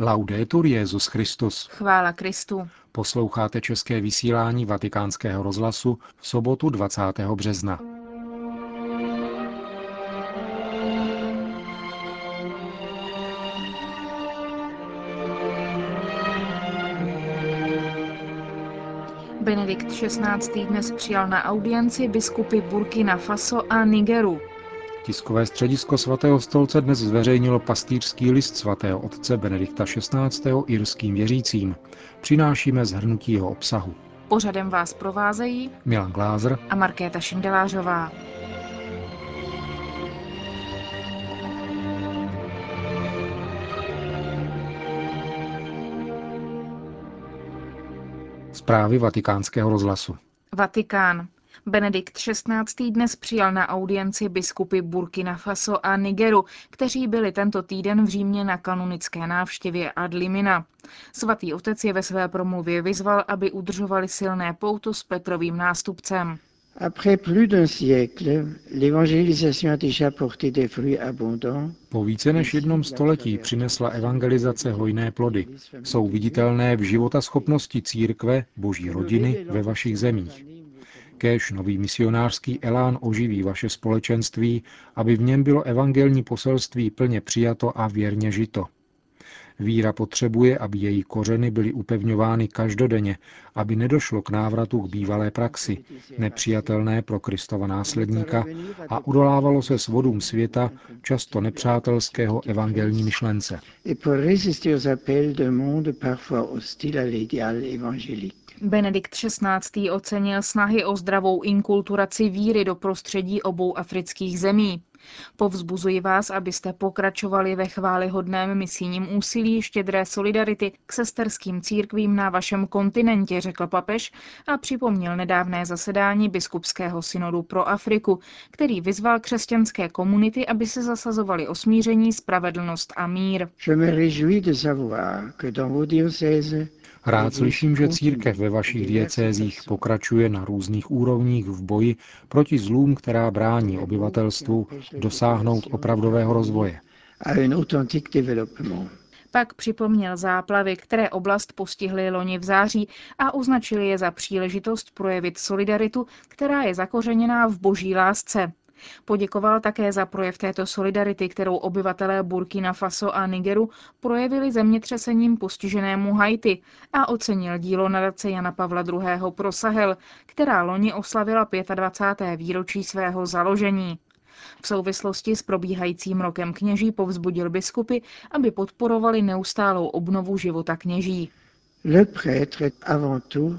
Laudetur Jezus Christus. Chvála Kristu. Posloucháte české vysílání Vatikánského rozhlasu v sobotu 20. března. Benedikt XVI. dnes přijal na audienci biskupy Burkina Faso a Nigeru. Tiskové středisko svatého stolce dnes zveřejnilo pastýřský list svatého otce Benedikta XVI. irským věřícím. Přinášíme zhrnutí jeho obsahu. Pořadem vás provázejí Milan Glázer a Markéta Šindelářová. Zprávy vatikánského rozhlasu. Vatikán. Benedikt XVI. dnes přijal na audienci biskupy Burkina Faso a Nigeru, kteří byli tento týden v Římě na kanonické návštěvě ad limina. Svatý otec je ve své promluvě vyzval, aby udržovali silné pouto s Petrovým nástupcem. Po více než jednom století přinesla evangelizace hojné plody. Jsou viditelné v životaschopnosti církve, boží rodiny ve vašich zemích. Kéž nový misionářský elán oživí vaše společenství, aby v něm bylo evangelní poselství plně přijato a věrně žito. Víra potřebuje, aby její kořeny byly upevňovány každodenně, aby nedošlo k návratu k bývalé praxi, nepřijatelné pro Kristova následníka a udolávalo se svodům světa, často nepřátelského evangelní myšlence. Benedikt XVI. ocenil snahy o zdravou inkulturaci víry do prostředí obou afrických zemí. Povzbuzuji vás, abyste pokračovali ve chválihodném misijním úsilí štědré solidarity k sesterským církvím na vašem kontinentě, řekl papež a připomněl nedávné zasedání biskupského synodu pro Afriku, který vyzval křesťanské komunity, aby se zasazovali o smíření, spravedlnost a mír. Rád slyším, že církev ve vašich diecézích pokračuje na různých úrovních v boji proti zlům, která brání obyvatelstvu dosáhnout opravdového rozvoje. Pak připomněl záplavy, které oblast postihly loni v září a označil je za příležitost projevit solidaritu, která je zakořeněná v boží lásce. Poděkoval také za projev této solidarity, kterou obyvatelé Burkina Faso a Nigeru projevili zemětřesením postiženému Haiti a ocenil dílo nadace Jana Pavla II. pro Sahel, která loni oslavila 25. výročí svého založení. V souvislosti s probíhajícím rokem kněží povzbudil biskupy, aby podporovali neustálou obnovu života kněží. Le prêtre avant tout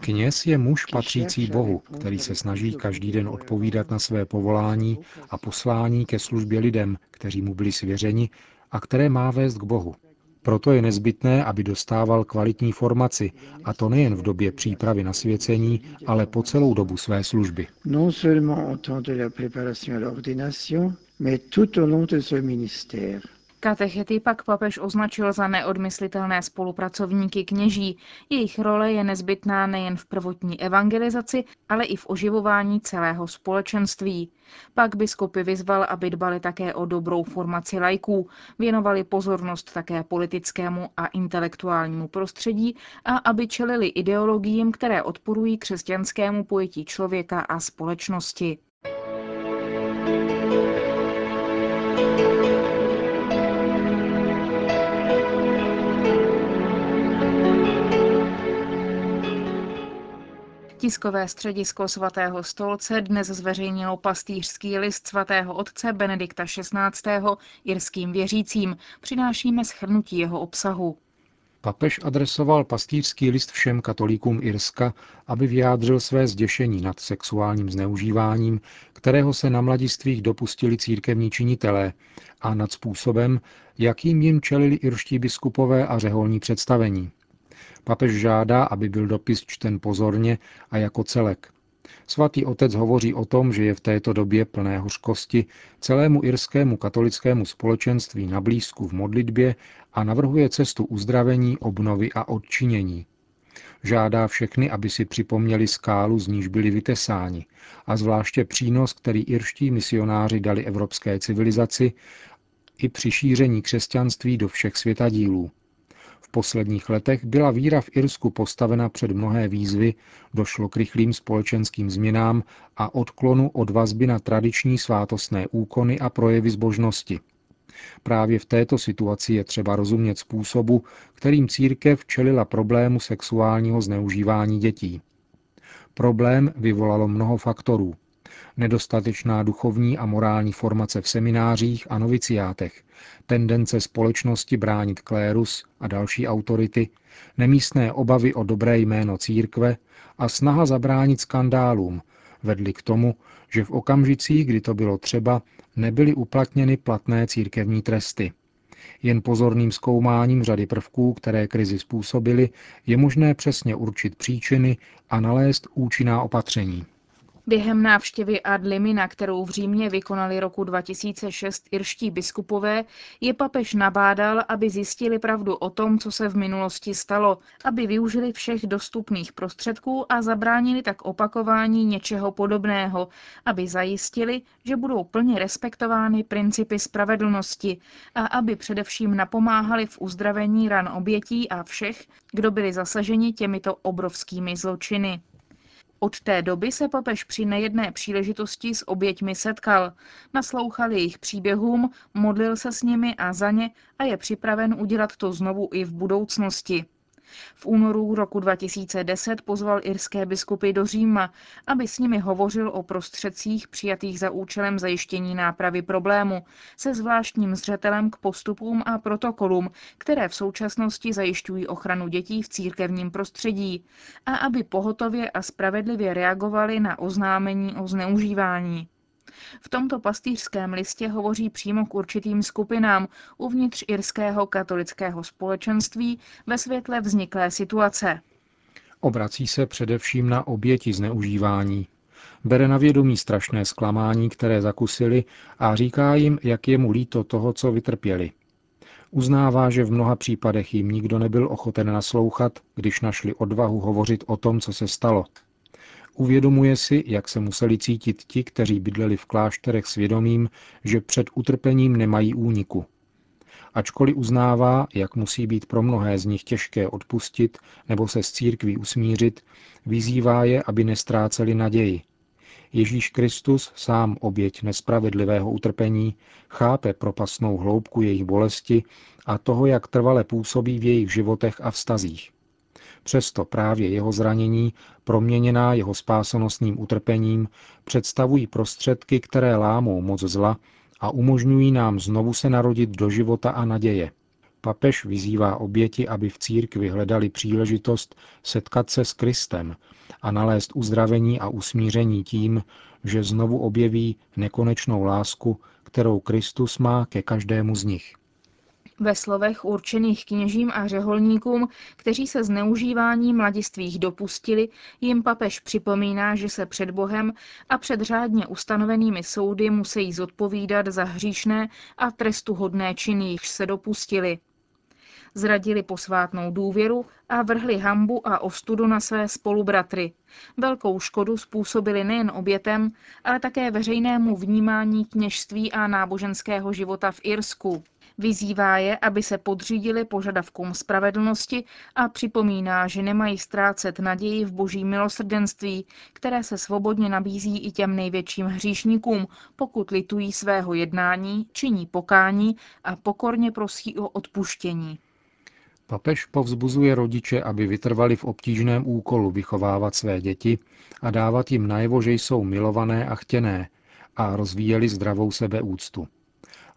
Kněz je muž patřící Bohu, který se snaží každý den odpovídat na své povolání a poslání ke službě lidem, kteří mu byli svěřeni a které má vést k Bohu. Proto je nezbytné, aby dostával kvalitní formaci, a to nejen v době přípravy na svěcení, ale po celou dobu své služby. Non mais tout au long de ce ministère. Katechety pak papež označil za neodmyslitelné spolupracovníky kněží. Jejich role je nezbytná nejen v prvotní evangelizaci, ale i v oživování celého společenství. Pak biskupy vyzval, aby dbali také o dobrou formaci lajků, věnovali pozornost také politickému a intelektuálnímu prostředí a aby čelili ideologiím, které odporují křesťanskému pojetí člověka a společnosti. Tiskové středisko svatého stolce dnes zveřejnilo pastýřský list svatého otce Benedikta XVI. irským věřícím. Přinášíme schrnutí jeho obsahu. Papež adresoval pastýřský list všem katolíkům Irska, aby vyjádřil své zděšení nad sexuálním zneužíváním, kterého se na mladistvích dopustili církevní činitelé a nad způsobem, jakým jim čelili irští biskupové a řeholní představení. Papež žádá, aby byl dopis čten pozorně a jako celek. Svatý otec hovoří o tom, že je v této době plné hořkosti celému irskému katolickému společenství na blízku v modlitbě a navrhuje cestu uzdravení, obnovy a odčinění. Žádá všechny, aby si připomněli skálu, z níž byli vytesáni, a zvláště přínos, který irští misionáři dali evropské civilizaci i při šíření křesťanství do všech světadílů. V posledních letech byla víra v Irsku postavena před mnohé výzvy, došlo k rychlým společenským změnám a odklonu od vazby na tradiční svátostné úkony a projevy zbožnosti. Právě v této situaci je třeba rozumět způsobu, kterým církev čelila problému sexuálního zneužívání dětí. Problém vyvolalo mnoho faktorů. Nedostatečná duchovní a morální formace v seminářích a noviciátech, tendence společnosti bránit klérus a další autority, nemístné obavy o dobré jméno církve a snaha zabránit skandálům vedly k tomu, že v okamžicích, kdy to bylo třeba, nebyly uplatněny platné církevní tresty. Jen pozorným zkoumáním řady prvků, které krizi způsobily, je možné přesně určit příčiny a nalézt účinná opatření. Během návštěvy ad limina, kterou v Římě vykonali roku 2006 irští biskupové, je papež nabádal, aby zjistili pravdu o tom, co se v minulosti stalo, aby využili všech dostupných prostředků a zabránili tak opakování něčeho podobného, aby zajistili, že budou plně respektovány principy spravedlnosti a aby především napomáhali v uzdravení ran obětí a všech, kdo byli zasaženi těmito obrovskými zločiny. Od té doby se papež při nejedné příležitosti s oběťmi setkal, naslouchal jejich příběhům, modlil se s nimi a za ně a je připraven udělat to znovu i v budoucnosti. V únoru roku 2010 pozval irské biskupy do Říma, aby s nimi hovořil o prostředcích přijatých za účelem zajištění nápravy problému, se zvláštním zřetelem k postupům a protokolům, které v současnosti zajišťují ochranu dětí v církevním prostředí, a aby pohotově a spravedlivě reagovali na oznámení o zneužívání. V tomto pastýřském listě hovoří přímo k určitým skupinám uvnitř irského katolického společenství ve světle vzniklé situace. Obrací se především na oběti zneužívání. Bere na vědomí strašné zklamání, které zakusili a říká jim, jak je mu líto toho, co vytrpěli. Uznává, že v mnoha případech jim nikdo nebyl ochoten naslouchat, když našli odvahu hovořit o tom, co se stalo. Uvědomuje si, jak se museli cítit ti, kteří bydleli v klášterech svědomím, že před utrpením nemají úniku. Ačkoliv uznává, jak musí být pro mnohé z nich těžké odpustit nebo se s církví usmířit, vyzývá je, aby nestráceli naději. Ježíš Kristus, sám oběť nespravedlivého utrpení, chápe propasnou hloubku jejich bolesti a toho, jak trvale působí v jejich životech a vztazích. Přesto právě jeho zranění, proměněná jeho spásonosným utrpením, představují prostředky, které lámou moc zla a umožňují nám znovu se narodit do života a naděje. Papež vyzývá oběti, aby v církvi hledali příležitost setkat se s Kristem a nalézt uzdravení a usmíření tím, že znovu objeví nekonečnou lásku, kterou Kristus má ke každému z nich. Ve slovech určených kněžím a řeholníkům, kteří se zneužívání mladistvých dopustili, jim papež připomíná, že se před Bohem a před řádně ustanovenými soudy musí zodpovídat za hříšné a trestuhodné činy, jichž se dopustili. Zradili posvátnou důvěru a vrhli hambu a ostudu na své spolubratry. Velkou škodu způsobili nejen obětem, ale také veřejnému vnímání kněžství a náboženského života v Irsku. Vyzývá je, aby se podřídili požadavkům spravedlnosti a připomíná, že nemají ztrácet naději v boží milosrdenství, které se svobodně nabízí i těm největším hříšníkům, pokud litují svého jednání, činí pokání a pokorně prosí o odpuštění. Papež povzbuzuje rodiče, aby vytrvali v obtížném úkolu vychovávat své děti a dávat jim najevo, že jsou milované a chtěné a rozvíjeli zdravou sebeúctu.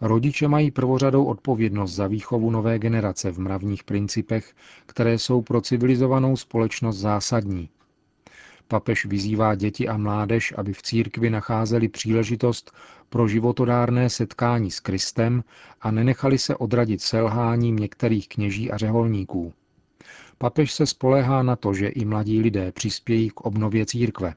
Rodiče mají prvořadou odpovědnost za výchovu nové generace v mravních principech, které jsou pro civilizovanou společnost zásadní. Papež vyzývá děti a mládež, aby v církvi nacházeli příležitost pro životodárné setkání s Kristem a nenechali se odradit selháním některých kněží a řeholníků. Papež se spoléhá na to, že i mladí lidé přispějí k obnově církve.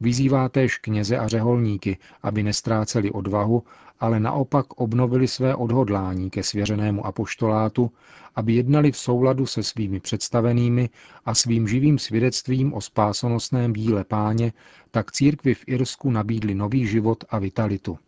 Vyzývá též kněze a řeholníky, aby nestráceli odvahu, ale naopak obnovili své odhodlání ke svěřenému apoštolátu, aby jednali v souladu se svými představenými a svým živým svědectvím o spásonosném díle páně, tak církvi v Irsku nabídli nový život a vitalitu.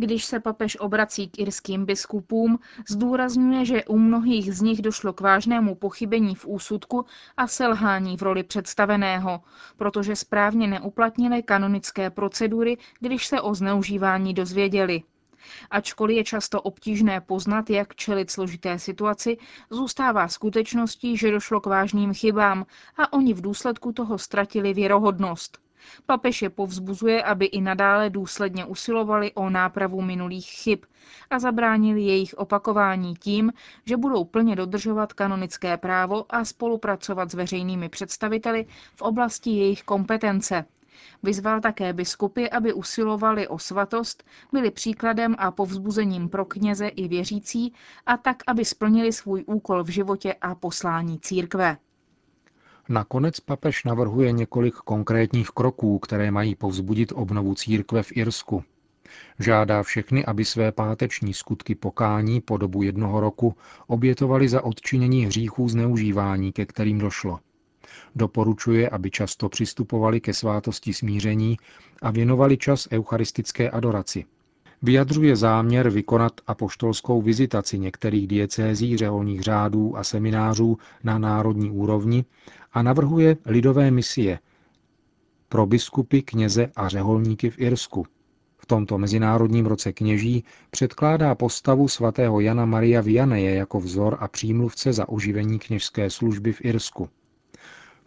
Když se papež obrací k irským biskupům, zdůrazňuje, že u mnohých z nich došlo k vážnému pochybení v úsudku a selhání v roli představeného, protože správně neuplatnili kanonické procedury, když se o zneužívání dozvěděli. Ačkoliv je často obtížné poznat, jak čelit složité situaci, zůstává skutečností, že došlo k vážným chybám a oni v důsledku toho ztratili věrohodnost. Papež je povzbuzuje, aby i nadále důsledně usilovali o nápravu minulých chyb a zabránili jejich opakování tím, že budou plně dodržovat kanonické právo a spolupracovat s veřejnými představiteli v oblasti jejich kompetence. Vyzval také biskupy, aby usilovali o svatost, byli příkladem a povzbuzením pro kněze i věřící a tak, aby splnili svůj úkol v životě a poslání církve. Nakonec papež navrhuje několik konkrétních kroků, které mají povzbudit obnovu církve v Irsku. Žádá všechny, aby své páteční skutky pokání po dobu jednoho roku obětovali za odčinění hříchů zneužívání, ke kterým došlo. Doporučuje, aby často přistupovali ke svátosti smíření a věnovali čas eucharistické adoraci. Vyjadřuje záměr vykonat apoštolskou vizitaci některých diecézí, řeholních řádů a seminářů na národní úrovni a navrhuje lidové misie pro biskupy, kněze a řeholníky v Irsku. V tomto mezinárodním roce kněží předkládá postavu svatého Jana Maria Vianeje jako vzor a přímluvce za oživení kněžské služby v Irsku.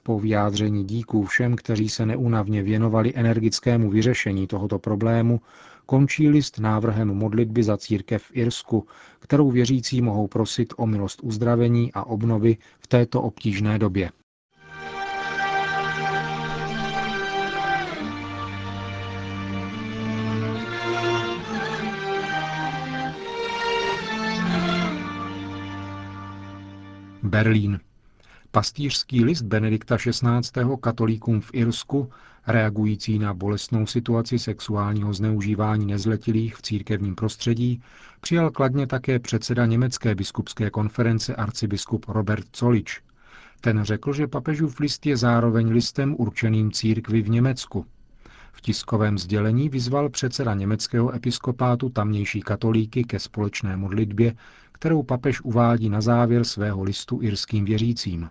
Po vyjádření díků všem, kteří se neunavně věnovali energickému vyřešení tohoto problému, končí list návrhem modlitby za církev v Irsku, kterou věřící mohou prosit o milost uzdravení a obnovy v této obtížné době. Berlín. Pastýřský list Benedikta XVI. katolíkům v Irsku, reagující na bolestnou situaci sexuálního zneužívání nezletilých v církevním prostředí, přijal kladně také předseda Německé biskupské konference arcibiskup Robert Colič. Ten řekl, že papežův list je zároveň listem určeným církvi v Německu. V tiskovém sdělení vyzval předseda německého episkopátu tamnější katolíky ke společné modlitbě, kterou papež uvádí na závěr svého listu irským věřícím.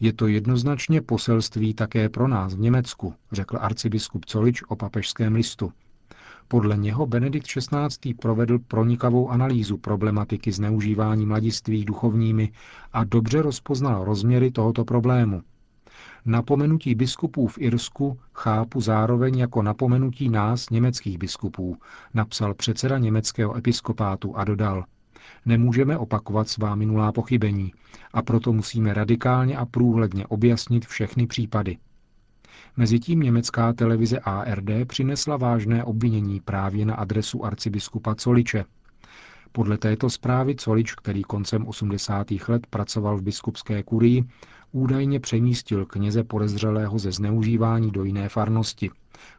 Je to jednoznačně poselství také pro nás v Německu, řekl arcibiskup Colič o papežském listu. Podle něho Benedikt XVI. provedl pronikavou analýzu problematiky zneužívání mladiství duchovními a dobře rozpoznal rozměry tohoto problému. Napomenutí biskupů v Irsku chápu zároveň jako napomenutí nás, německých biskupů, napsal předseda německého episkopátu a dodal – Nemůžeme opakovat svá minulá pochybení a proto musíme radikálně a průhledně objasnit všechny případy. Mezitím německá televize ARD přinesla vážné obvinění právě na adresu arcibiskupa Coliče. Podle této zprávy Colič, který koncem 80. let pracoval v biskupské kurii, údajně přemístil kněze podezřelého ze zneužívání do jiné farnosti.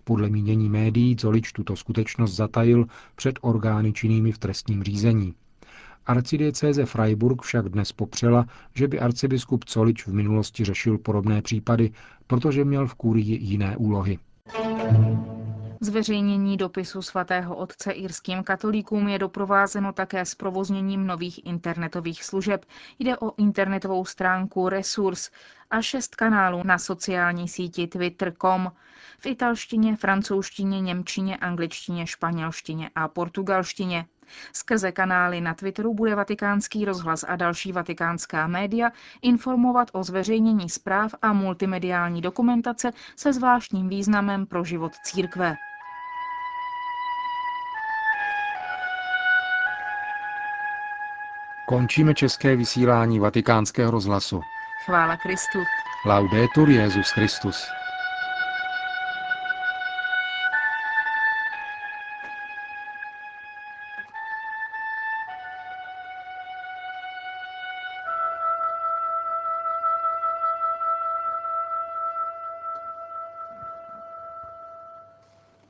Podle mínění médií Colič tuto skutečnost zatajil před orgány činnými v trestním řízení. Arcidiecéze Freiburg však dnes popřela, že by arcibiskup Colič v minulosti řešil podobné případy, protože měl v kurii jiné úlohy. Zveřejnění dopisu svatého otce irským katolíkům je doprovázeno také s provozněním nových internetových služeb. Jde o internetovou stránku Resurs a šest kanálů na sociální síti Twitter.com v italštině, francouzštině, němčině, angličtině, španělštině a portugalštině. Skrze kanály na Twitteru bude vatikánský rozhlas a další vatikánská média informovat o zveřejnění zpráv a multimediální dokumentace se zvláštním významem pro život církve. Končíme české vysílání vatikánského rozhlasu. Chvála Kristu. Laudetur Jezus Christus.